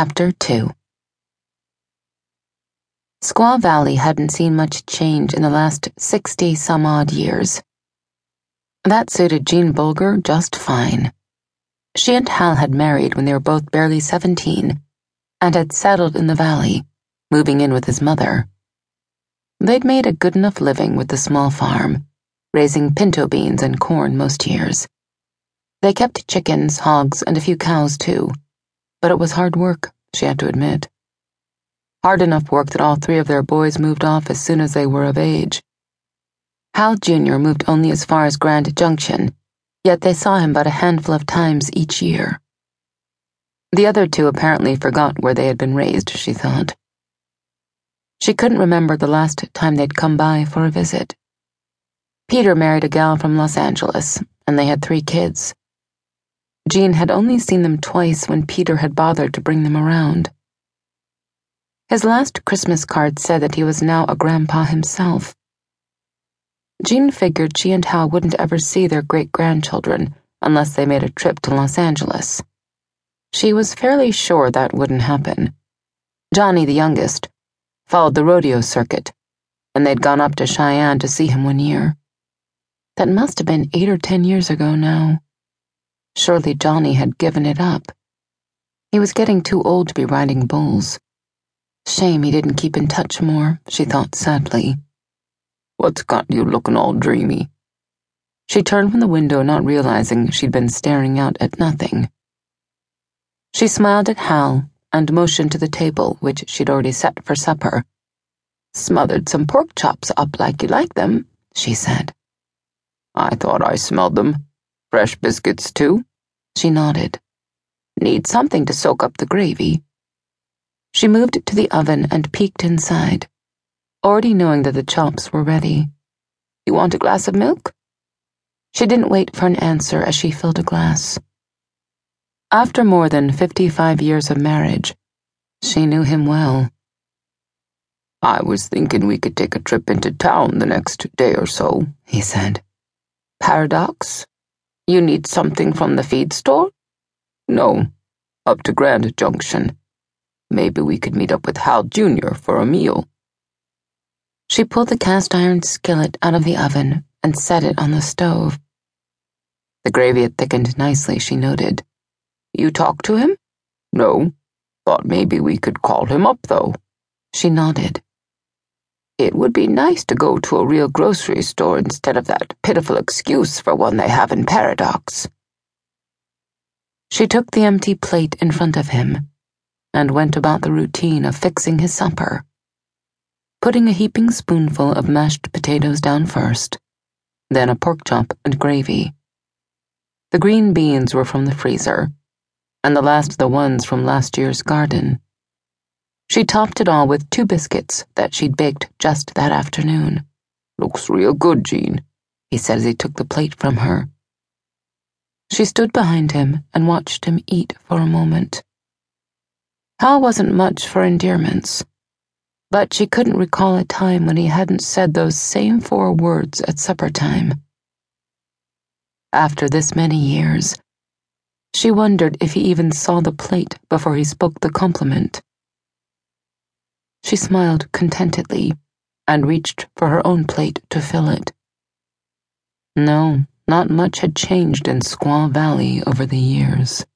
Chapter 2 Squaw Valley hadn't seen much change in the last 60 some odd years. That suited Jean Bulger just fine. She and Hal had married when they were both barely 17 and had settled in the valley, moving in with his mother. They'd made a good enough living with the small farm, raising pinto beans and corn most years. They kept chickens, hogs, and a few cows too but it was hard work, she had to admit. Hard enough work that all three of their boys moved off as soon as they were of age. Hal Jr. moved only as far as Grand Junction, yet they saw him but a handful of times each year. The other two apparently forgot where they had been raised, she thought. She couldn't remember the last time they'd come by for a visit. Peter married a gal from Los Angeles, and they had three kids. Jean had only seen them twice when Peter had bothered to bring them around. His last Christmas card said that he was now a grandpa himself. Jean figured she and Hal wouldn't ever see their great grandchildren unless they made a trip to Los Angeles. She was fairly sure that wouldn't happen. Johnny, the youngest, followed the rodeo circuit, and they'd gone up to Cheyenne to see him one year. That must have been eight or ten years ago now. Surely Johnny had given it up. He was getting too old to be riding bulls. Shame he didn't keep in touch more, she thought sadly. What's got you looking all dreamy? She turned from the window, not realizing she'd been staring out at nothing. She smiled at Hal and motioned to the table, which she'd already set for supper. Smothered some pork chops up like you like them, she said. I thought I smelled them. Fresh biscuits, too? She nodded. Need something to soak up the gravy. She moved to the oven and peeked inside, already knowing that the chops were ready. You want a glass of milk? She didn't wait for an answer as she filled a glass. After more than 55 years of marriage, she knew him well. I was thinking we could take a trip into town the next day or so, he said. Paradox? You need something from the feed store? No, up to Grand Junction. Maybe we could meet up with Hal Jr. for a meal. She pulled the cast iron skillet out of the oven and set it on the stove. The gravy had thickened nicely, she noted. You talked to him? No. Thought maybe we could call him up, though. She nodded. It would be nice to go to a real grocery store instead of that pitiful excuse for one they have in Paradox. She took the empty plate in front of him and went about the routine of fixing his supper, putting a heaping spoonful of mashed potatoes down first, then a pork chop and gravy. The green beans were from the freezer, and the last of the ones from last year's garden. She topped it all with two biscuits that she'd baked just that afternoon. Looks real good, Jean, he said as he took the plate from her. She stood behind him and watched him eat for a moment. Hal wasn't much for endearments, but she couldn't recall a time when he hadn't said those same four words at supper time. After this many years, she wondered if he even saw the plate before he spoke the compliment. She smiled contentedly and reached for her own plate to fill it. No, not much had changed in Squaw Valley over the years.